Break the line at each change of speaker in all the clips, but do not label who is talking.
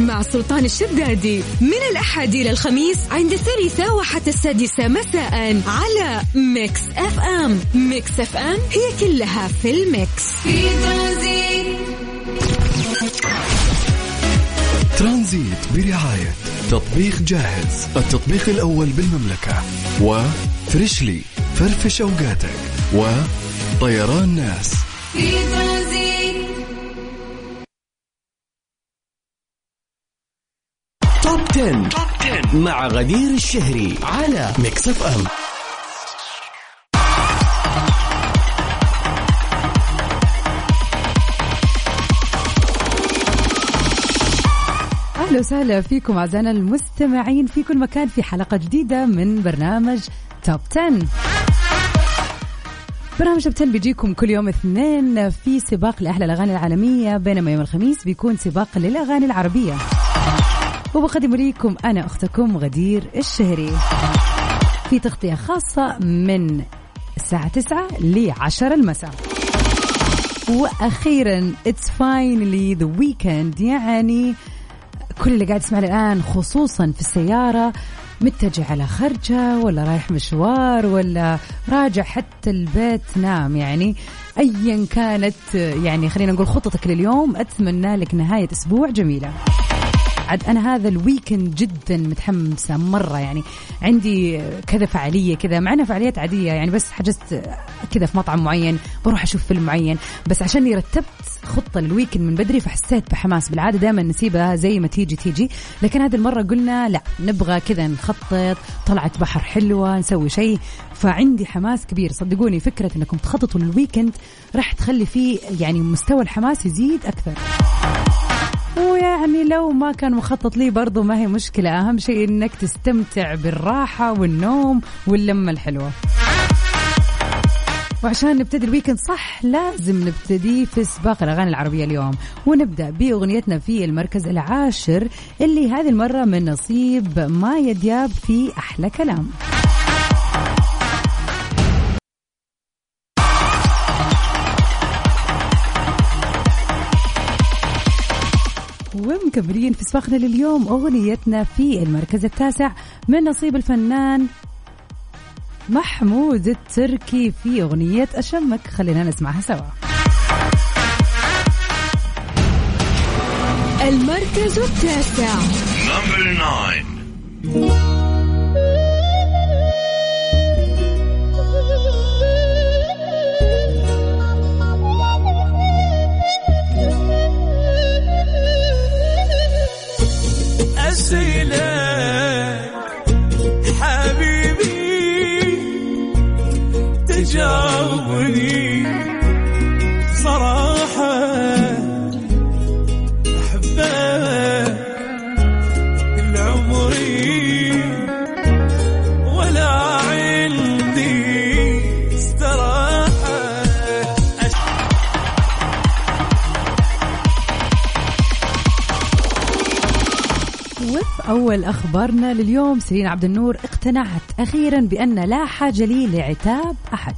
مع سلطان الشدادي من الأحد إلى الخميس عند الثالثة وحتى السادسة مساء على Mix FM. Mix FM هي كلها في ال mix.
في ترانزيت
ترانزيت برعاية تطبيق جاهز. التطبيق الأول بالمملكة. و Freshly فرفش أوقاتك. وطيران ناس.
في ترانزيت
Top 10. مع غدير الشهري على Mix FM
أهلا وسهلا فيكم أعزائنا المستمعين في كل مكان في حلقة جديدة من برنامج Top 10 برنامج Top 10 بيجيكم كل يوم اثنين في سباق لأحلى الأغاني العالمية بينما يوم الخميس بيكون سباق للأغاني العربية وبقدم لكم أنا أختكم غدير الشهري في تغطية خاصة من الساعة 9 ل 10 المساء. وأخيرا it's finally the weekend يعني كل اللي قاعد يسمعني الآن خصوصا في السيارة متجه على خرجة ولا رايح مشوار ولا راجع حتى البيت نام يعني ايا كانت يعني خلينا نقول خطتك لليوم أتمنى لك نهاية أسبوع جميلة. عاد أنا هذا ال weekend جدا متحمسة مرة يعني. عندي كذا فعالية كذا مع إنها فعاليات عادية يعني بس حجزت كذا في مطعم معين بروح أشوف فيلم معين. بس عشان رتبت خطة لل weekend من بدري فحسيت بحماس. بالعادة دائما نسيبها زي ما تيجي تيجي. لكن هذه المرة قلنا لا نبغى كذا نخطط طلعت بحر حلوة نسوي شيء. فعندي حماس كبير. صدقوني فكرة إنكم تخططوا لل weekend راح تخلي فيه يعني مستوى الحماس يزيد أكثر. ويعني لو ما كان مخطط لي برضو ما هي مشكلة. أهم شيء إنك تستمتع بالراحة والنوم واللمة الحلوة. وعشان نبتدي ال weekend صح لازم نبتدي في سباق الأغاني العربية اليوم. ونبدأ بأغنيتنا في المركز العاشر اللي هذه المرة من نصيب مايا دياب في أحلى كلام. ومكملين في سباقنا لليوم أغنيتنا في المركز التاسع من نصيب الفنان محمود التركي في أغنية أشمك. خلينا نسمعها سوا.
المركز التاسع.
وفي أول أخبارنا لليوم سيرين عبد النور اقتنعت أخيرا بأن لا حاجة لي لعتاب أحد.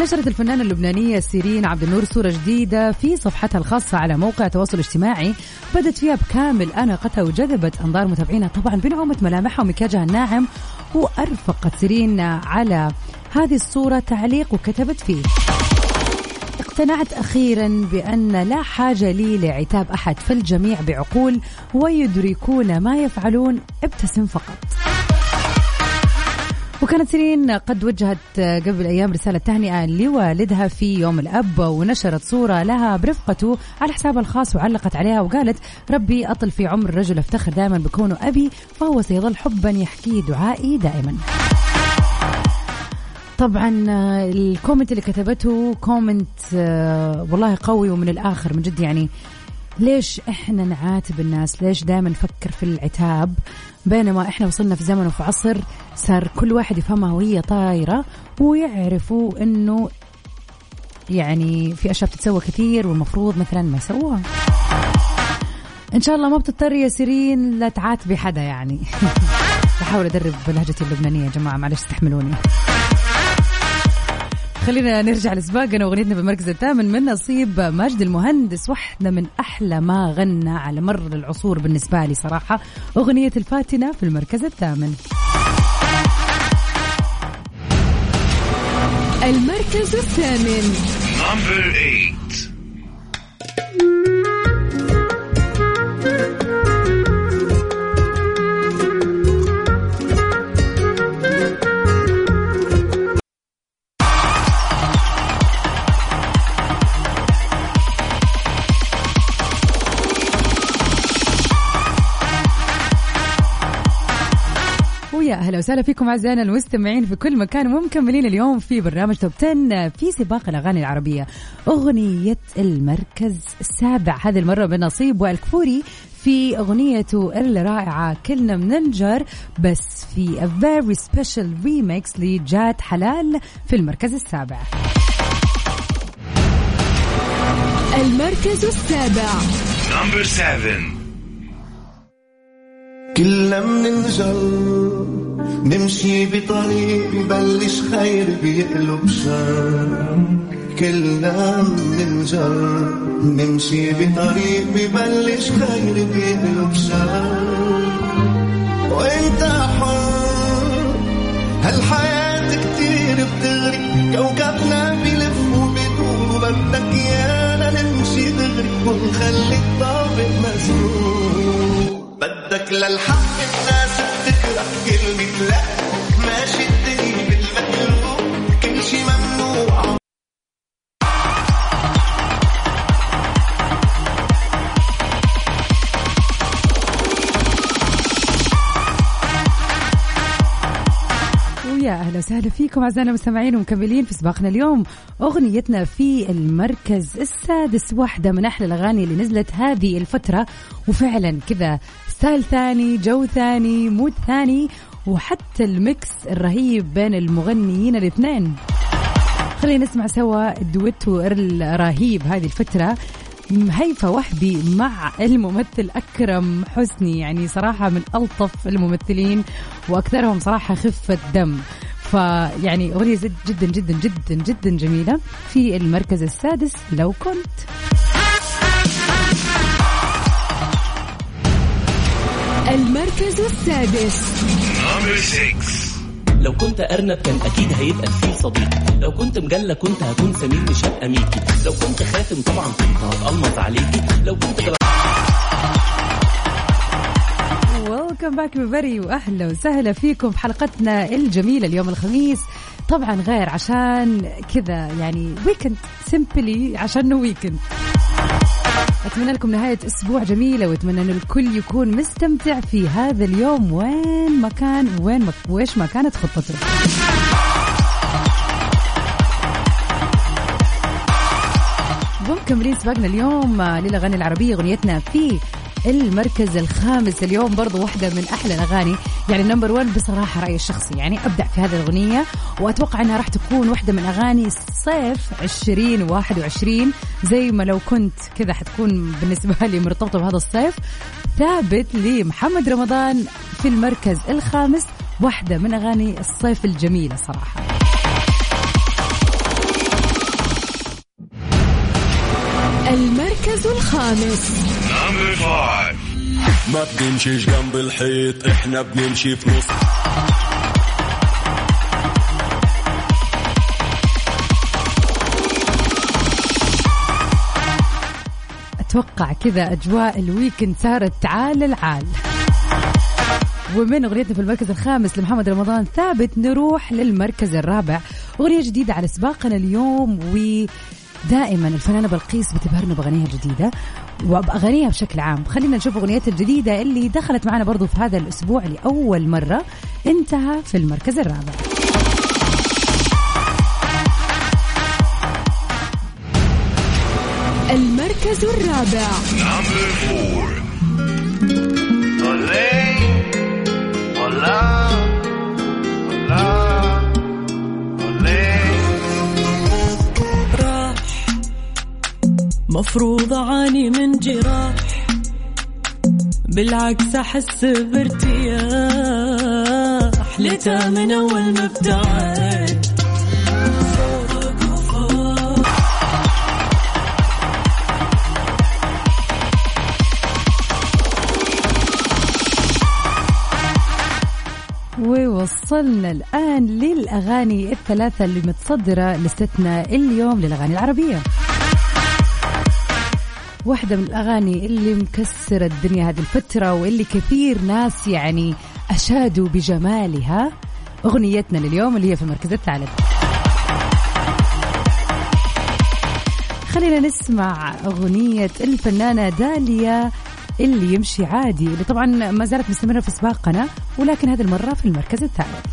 نشرت الفنانة اللبنانية سيرين عبد النور صورة جديدة في صفحتها الخاصة على موقع التواصل الاجتماعي. بدت فيها بكامل أناقتها وجذبت أنظار متابعينها طبعا بنعومة ملامحها ومكياجها الناعم. وأرفقت سيرين على هذه الصورة تعليق وكتبت فيه. اقتنعت أخيرا بأن لا حاجة لي لعتاب أحد فالجميع بعقول ويدركون ما يفعلون ابتسم فقط. وكانت سيرين قد وجهت قبل أيام رسالة تهنئة لوالدها في يوم الأب ونشرت صورة لها برفقته على حسابها الخاص وعلقت عليها وقالت ربي أطل في عمر الرجل أفتخر دائما بكونه أبي فهو سيظل حبا يحكيه دعائي دائما. طبعا آه، ال comment اللي كتبته comment آه، والله قوي ومن الآخر من جد يعني ليش إحنا نعاتب الناس؟ ليش دائما نفكر في العتاب؟ بينما إحنا وصلنا في زمن وفي عصر صار كل واحد يفهمها وهي طايرة ويعرفوا إنه يعني في أشياء بتتسوى كثير والمفروض مثلا ما يسووها. إن شاء الله ما بتضطري يا سيرين لا تعاتبي حدا يعني. بحاول أدرب لهجتي اللبنانية يا جماعة معلش استحملوني خلينا نرجع لسباقنا واغنيتنا بالمركز الثامن من نصيب ماجد المهندس واحدة من أحلى ما غنى على مر العصور بالنسبة لي صراحة. أغنية الفاتنة في المركز الثامن.
المركز الثامن.
أهلا وسهلا فيكم أعزائنا المستمعين في كل مكان ومكملين اليوم في برنامج توب 10 في سباق الأغاني العربية. أغنية المركز السابع. هذه المرة بنصيب وائل كفوري في اغنيته الرائعة كلنا مننجر بس في a very special remix لجات حلال في المركز السابع.
المركز السابع.
Number seven.
كلنا مننجر. نمشي بطريق ببلش خير بيقلب شر. كلنا مننجر نمشي بطريق ببلش خير بيقلب شر. وانت حر. هالحياة كتير بتغري كوكبنا بيلف وبدور بدك يانا نمشي دغري ونخلي الطابق مسروق بدك للحق الناس بتكره كلمة لا ماشي الدنيا كل شي ممنوع.
ويا أهلا وسهلا فيكم أعزائنا المستمعين ومكملين في سباقنا اليوم أغنيتنا في المركز السادس واحدة من أحلى الأغاني اللي نزلت هذه الفترة وفعلا كذا style ثاني جو ثاني mood ثاني وحتى ال mix الرهيب بين المغنيين الاثنين. خلينا نسمع سوا الدويتو الرهيب هذه الفترة. هيفا وهبي مع الممثل أكرم حسني. يعني صراحة من ألطف الممثلين وأكثرهم صراحة خفة دم فيعني أغنية جدا جدا جدا جدا جميلة في المركز السادس. لو كنت.
المركز السادس.
لو كنت أرنب كان أكيد هيبقى الفيل صديقي لو كنت مجلة كنت هكون سمير مش هبقى ميكي. لو كنت خاتم طبعا كنت هتقلمص عليكي. لو كنت.
welcome back everybody واهلا وسهلا فيكم في حلقتنا الجميلة اليوم الخميس. طبعا غير عشان كذا يعني weekend simply عشان weekend أتمنى لكم نهاية أسبوع جميلة وأتمنى إن الكل يكون مستمتع في هذا اليوم. وين ما كان وين ما ويش ما كانت خطته. ومكملين سباقنا اليوم آه، للأغاني العربية أغنيتنا في المركز الخامس اليوم برضو واحدة من أحلى الأغاني. يعني نمبر 1 بصراحة رأيي الشخصي. يعني أبدع في هذه الأغنية وأتوقع أنها راح تكون واحدة من أغاني صيف 2021 زي ما لو كنت كذا حتكون بالنسبة لي مرتبطة بهذا الصيف. ثابت لمحمد رمضان في المركز الخامس واحدة من أغاني الصيف الجميلة صراحة.
المركز الخامس.
Number five.
ما بنمشيش جنب الحيط إحنا بنمشي في نص.
أتوقع كذا أجواء الويكند صارت تعال العال. ومن أغنيتنا في المركز الخامس لمحمد رمضان ثابت نروح للمركز الرابع. أغنية جديدة على سباقنا اليوم و دائما الفنانة بلقيس بتبهرنا بأغانيها الجديدة وبأغانيها بشكل عام. خلينا نشوف أغنيتها الجديدة اللي دخلت معنا برضو في هذا الأسبوع لأول مرة. انتهى في المركز الرابع.
المركز الرابع.
Number four.
مفروض أعاني من جراح. بالعكس أحس بارتياح. ليتها من أول ما ابتعد.
ووصلنا الآن للأغاني الثلاثة اللي متصدرة لستنا اليوم للأغاني العربية. واحدة من الأغاني اللي مكسرة الدنيا هذه الفترة واللي كثير ناس يعني أشادوا بجمالها. أغنيتنا لليوم اللي هي في المركز الثالث خلينا نسمع أغنية الفنانة داليا اللي يمشي عادي اللي طبعا ما زالت مستمرة في سباقنا ولكن هذه المرة في المركز الثالث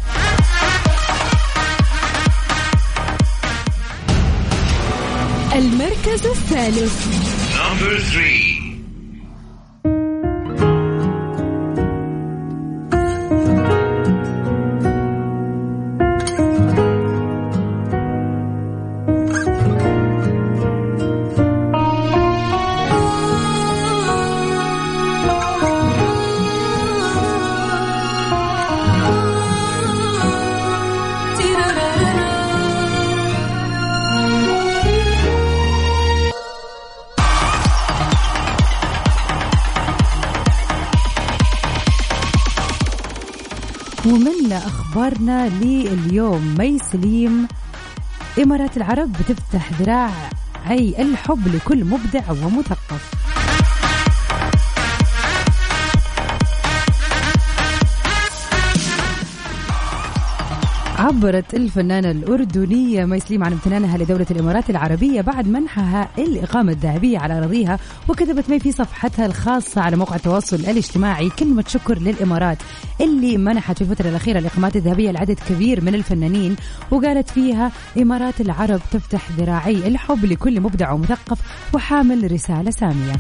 المركز الثالث.
Number three.
أخبارنا لليوم. مي سليم إمارات العرب بتفتح ذراعي الحب لكل مبدع ومثقف. عبرت الفنانة الأردنية ميسليم عن امتنانها لدولة الإمارات العربية بعد منحها الإقامة الذهبية على أراضيها وكتبت مي في صفحتها الخاصة على موقع التواصل الاجتماعي. كلمة شكر للإمارات اللي منحت في الفترة الأخيرة الإقامات الذهبية لعدد كبير من الفنانين وقالت فيها إمارات العرب تفتح ذراعي الحب لكل مبدع ومثقف وحامل رسالة سامية.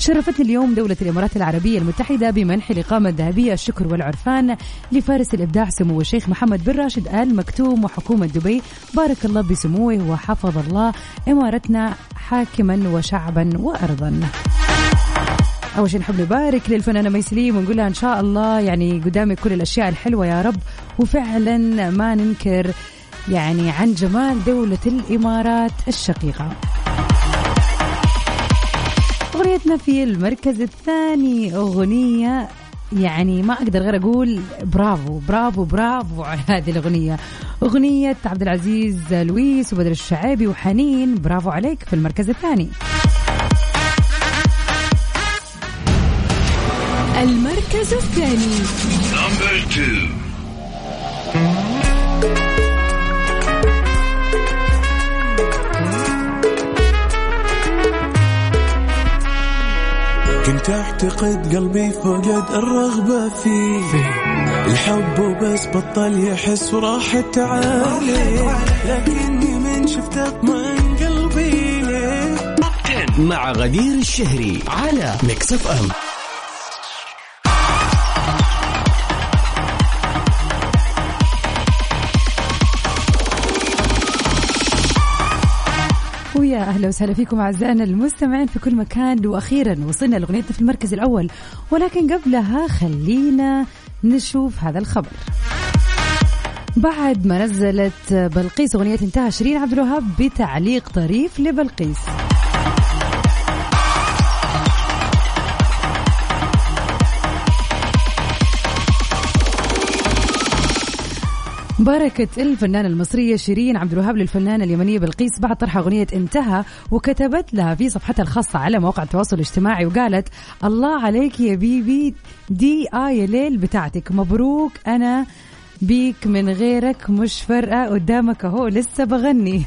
شرفتني اليوم دولة الإمارات العربية المتحدة بمنح الإقامة الذهبية الشكر والعرفان لفارس الإبداع سمو الشيخ محمد بن راشد آل مكتوم وحكومة دبي. بارك الله بسموه وحفظ الله إمارتنا حاكما وشعبا وأرضا. أول شيء نحب نبارك للفنانة ميسليم ونقول لها إن شاء الله يعني قدامك كل الأشياء الحلوة يا رب. وفعلا ما ننكر يعني عن جمال دولة الإمارات الشقيقة. أغنيتنا في المركز الثاني أغنية يعني ما أقدر غير أقول برافو برافو برافو على هذه الأغنية. أغنية عبد العزيز لويس وبدر الشعيبي وحنين برافو عليك في المركز الثاني.
المركز الثاني.
اعتقد قلبي فقد الرغبة فيه. الحب وبس بطل يحس وراحت عليه لكني من شفت أطمئن قلبي ليه؟
مع غدير الشهري على Mix FM
ويا أهلا وسهلا فيكم أعزائنا المستمعين في كل مكان. وأخيرا وصلنا لاغنيتنا في المركز الأول. ولكن قبلها خلينا نشوف هذا الخبر. بعد ما نزلت بلقيس أغنية انتهى شيرين عبد الوهاب بتعليق طريف لبلقيس. بركة الفنانة المصرية شيرين عبد الوهاب للفنانة اليمنية بلقيس بعد طرح أغنية انتهى وكتبت لها في صفحتها الخاصة على مواقع التواصل الاجتماعي وقالت الله عليك يا بيبي دي آية ليل بتاعتك. مبروك أنا بيك من غيرك مش فارقة قدامك أهو لسه بغني.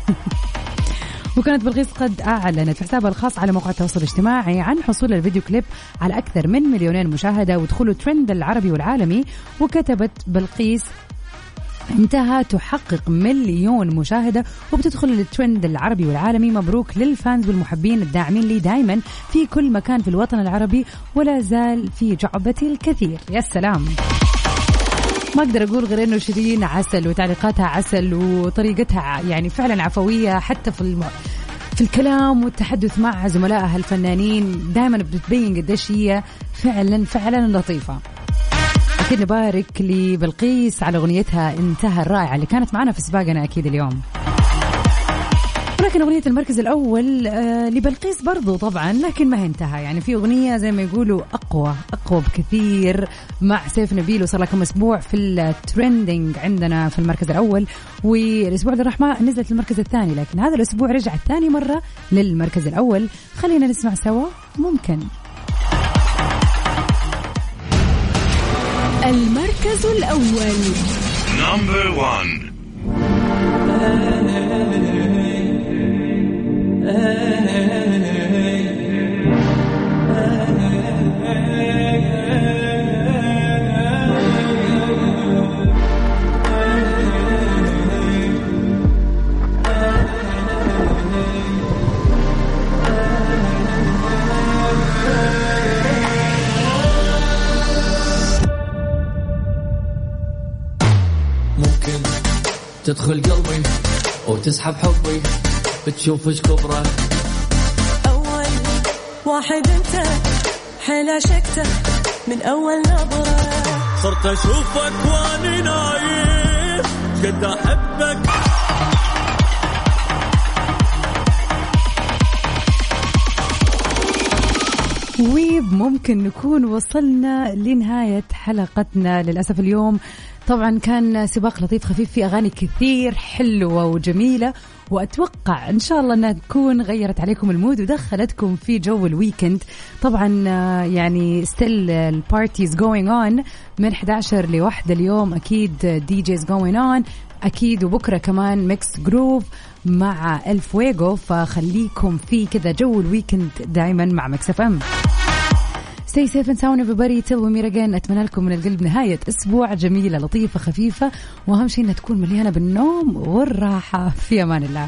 وكانت بلقيس قد أعلنت في حسابها الخاص على موقع التواصل الاجتماعي عن حصول الفيديو كليب على أكثر من مليونين مشاهدة ودخوله ترند العربي والعالمي وكتبت بلقيس انتهى. تحقق مليون مشاهدة وبتدخل الترند العربي والعالمي. مبروك للفانز والمحبين الداعمين لي دائما في كل مكان في الوطن العربي ولا زال في جعبتي الكثير. يا سلام. ما أقدر أقول غير إنه شيرين عسل وتعليقاتها عسل وطريقتها يعني فعلا عفوية. حتى في الم... في الكلام والتحدث مع زملائها الفنانين دائما بتبين قديش هي فعلا فعلا لطيفة. أكيد نبارك لبلقيس على أغنيتها انتهى الرائعة اللي كانت معنا في سباقنا أكيد اليوم. ولكن أغنية المركز الأول آه لبلقيس برضو طبعا لكن ما انتهى. يعني في أغنية زي ما يقولوا أقوى أقوى بكثير مع سيف نبيل وصار لها كم أسبوع في الترندنج عندنا في المركز الأول. والأسبوع اللي راح نزلت المركز الثاني لكن هذا الأسبوع رجعت ثاني مرة للمركز الأول. خلينا نسمع سوا ممكن.
المركز الأول.
نمبر 1 وتسحب حبي بتشوف إيش كبره.
أول واحد أنت حيل عشقته من أول نظرة.
صرت أشوفك واني نايم قد أحبك.
وبممكن نكون وصلنا لنهاية حلقتنا. للأسف اليوم طبعا كان سباق لطيف خفيف في أغاني كثير حلوة وجميلة وأتوقع إن شاء الله أنها تكون غيرت عليكم ال mood ودخلتكم في جو ال weekend. طبعا آه، يعني still ال parties going on من 11 لواحدة اليوم أكيد DJs going on أكيد وبكرة كمان Mix Groove مع الفويجو فخليكم في كذا جو ال weekend دائما مع Mix FM Stay safe and sound everybody. Till we meet again. أتمنى لكم من القلب نهاية أسبوع جميلة لطيفة خفيفة وأهم شيء أنها تكون مليانة بالنوم والراحة. في أمان الله.